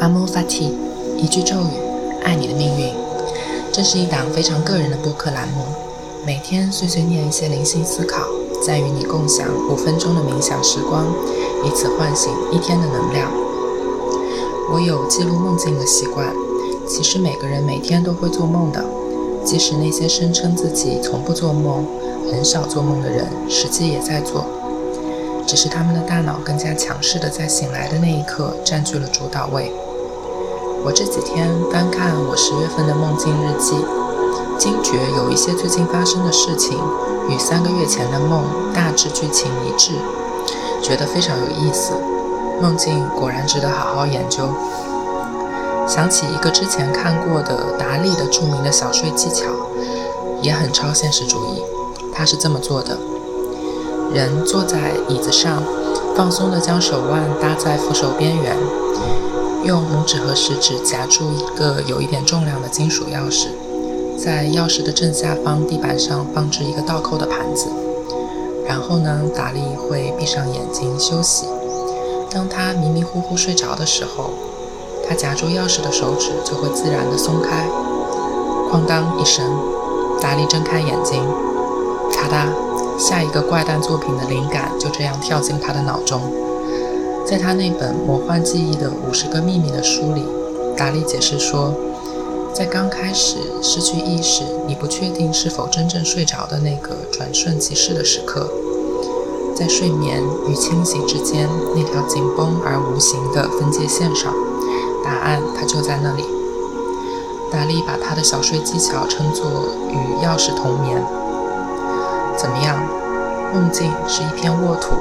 阿姆法提，一句咒语，爱你的命运。这是一档非常个人的播客栏目，每天碎碎念一些灵性思考，再与你共享五分钟的冥想时光，以此唤醒一天的能量。我有记录梦境的习惯，其实每个人每天都会做梦的，即使那些声称自己从不做梦、很少做梦的人，实际也在做。只是他们的大脑更加强势的在醒来的那一刻占据了主导位。我这几天翻看我十月份的梦境日记，惊觉有一些最近发生的事情与三个月前的梦大致剧情一致，觉得非常有意思。梦境果然值得好好研究。想起一个之前看过的达利的著名的小睡技巧，也很超现实主义。他是这么做的。人坐在椅子上，放松地将手腕搭在扶手边缘，用拇指和食指夹住一个有一点重量的金属钥匙，在钥匙的正下方地板上放置一个倒扣的盘子。然后呢，达利会闭上眼睛休息。当他迷迷糊糊睡着的时候，他夹住钥匙的手指就会自然地松开。哐当一声，达利睁开眼睛，咔嗒。下一个怪诞作品的灵感就这样跳进他的脑中。在他那本《魔幻记忆的五十个秘密》的书里，达利解释说，在刚开始失去意识、你不确定是否真正睡着的那个转瞬即逝的时刻，在睡眠与清醒之间那条紧绷而无形的分界线上，答案它就在那里。达利把他的小睡技巧称作“与钥匙同眠”。怎么样？梦境是一片沃土，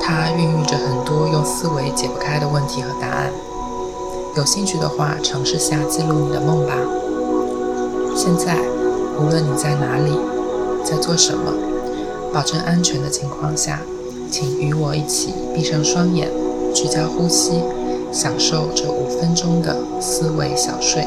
它孕育着很多用思维解不开的问题和答案。有兴趣的话，尝试下记录你的梦吧。现在，无论你在哪里，在做什么，保证安全的情况下，请与我一起闭上双眼，聚焦呼吸，享受这五分钟的思维小睡。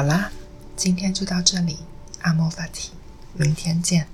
好啦，今天就到这里，阿莫法提，明天见。